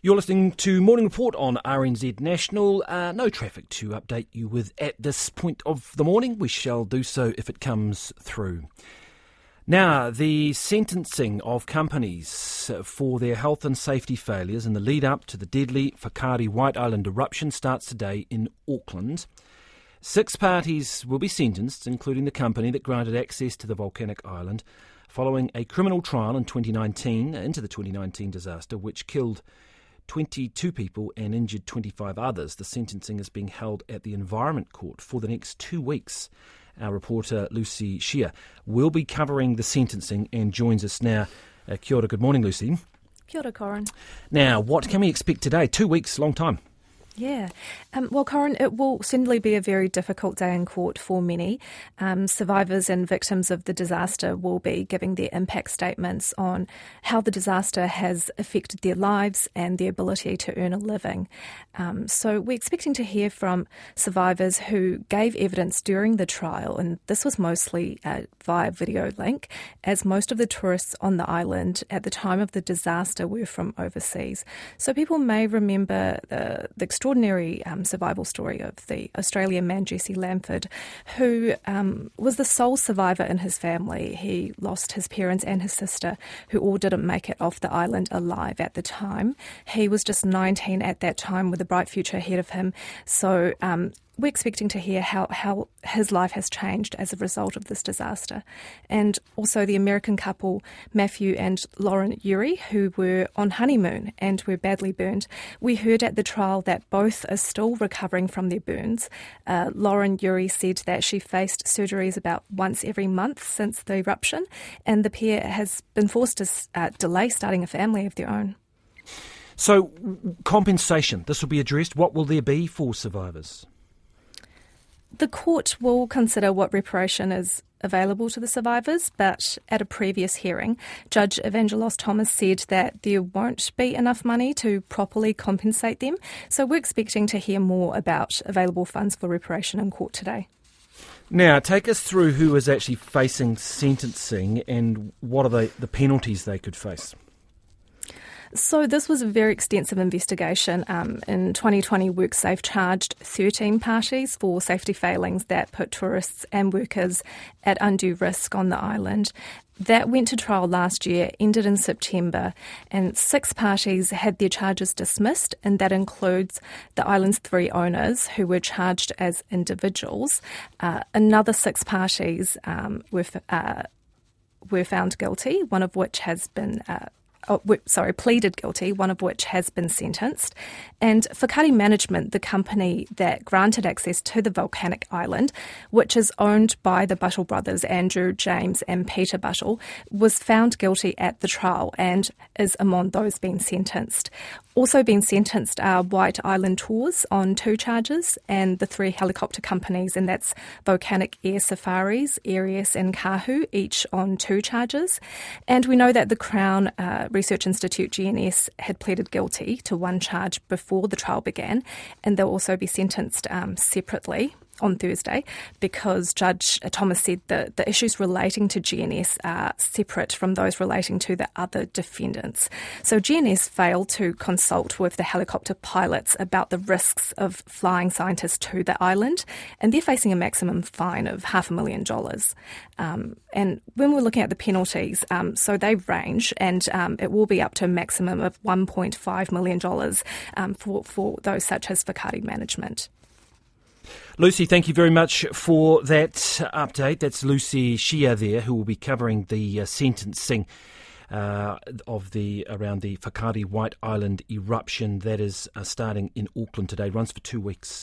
You're listening to Morning Report on RNZ National. Uh, no traffic to update you with at this point of the morning. We shall do so if it comes through. Now, the sentencing of companies for their health and safety failures in the lead up to the deadly Whakaari White Island eruption starts today in Auckland. Six parties will be sentenced, including the company that granted access to the volcanic island, following a criminal trial in 2019 into the 2019 disaster, which killed 22 people and injured 25 others. The sentencing is being held at the Environment Court for the next two weeks. Our reporter Lucy Xia will be covering the sentencing and joins us now. Uh, kia ora, good morning, Lucy. Kia ora, Corin. Now, what can we expect today? Two weeks, long time. Yeah. Um, well, Corin, it will certainly be a very difficult day in court for many. Um, survivors and victims of the disaster will be giving their impact statements on how the disaster has affected their lives and their ability to earn a living. Um, so, we're expecting to hear from survivors who gave evidence during the trial, and this was mostly uh, via video link, as most of the tourists on the island at the time of the disaster were from overseas. So, people may remember the, the extraordinary extraordinary um, survival story of the Australian man Jesse Langford, who um, was the sole survivor in his family. He lost his parents and his sister, who all didn't make it off the island alive at the time. He was just 19 at that time with a bright future ahead of him. So um, we're expecting to hear how, how his life has changed as a result of this disaster. And also the American couple, Matthew and Lauren Urey, who were on honeymoon and were badly burned. We heard at the trial that both are still recovering from their burns. Uh, Lauren Urey said that she faced surgeries about once every month since the eruption, and the pair has been forced to uh, delay starting a family of their own. So, compensation, this will be addressed. What will there be for survivors? The court will consider what reparation is available to the survivors, but at a previous hearing, Judge Evangelos Thomas said that there won't be enough money to properly compensate them. So we're expecting to hear more about available funds for reparation in court today. Now, take us through who is actually facing sentencing and what are the, the penalties they could face. So, this was a very extensive investigation. Um, in 2020, WorkSafe charged 13 parties for safety failings that put tourists and workers at undue risk on the island. That went to trial last year, ended in September, and six parties had their charges dismissed, and that includes the island's three owners who were charged as individuals. Uh, another six parties um, were, uh, were found guilty, one of which has been uh, oh, sorry, pleaded guilty, one of which has been sentenced. And Whakaari Management, the company that granted access to the volcanic island, which is owned by the Buttle brothers, Andrew, James, and Peter Buttle, was found guilty at the trial and is among those being sentenced. Also being sentenced are White Island Tours on two charges and the three helicopter companies, and that's Volcanic Air Safaris, Aerius, and Kahu, each on two charges. And we know that the Crown uh, Research Institute, GNS, had pleaded guilty to one charge before the trial began, and they'll also be sentenced um, separately on Thursday because Judge Thomas said that the issues relating to GNS are separate from those relating to the other defendants. So GNS failed to consult with the helicopter pilots about the risks of flying scientists to the island, and they're facing a maximum fine of half a million dollars. Um, and when we're looking at the penalties, um, so they range, and um, it will be up to a maximum of $1.5 million um, for, for those such as Whakaari management. Lucy, thank you very much for that update. That's Lucy Xia there, who will be covering the uh, sentencing. Uh, of the around the Whakaari White Island eruption that is uh, starting in Auckland today runs for two weeks.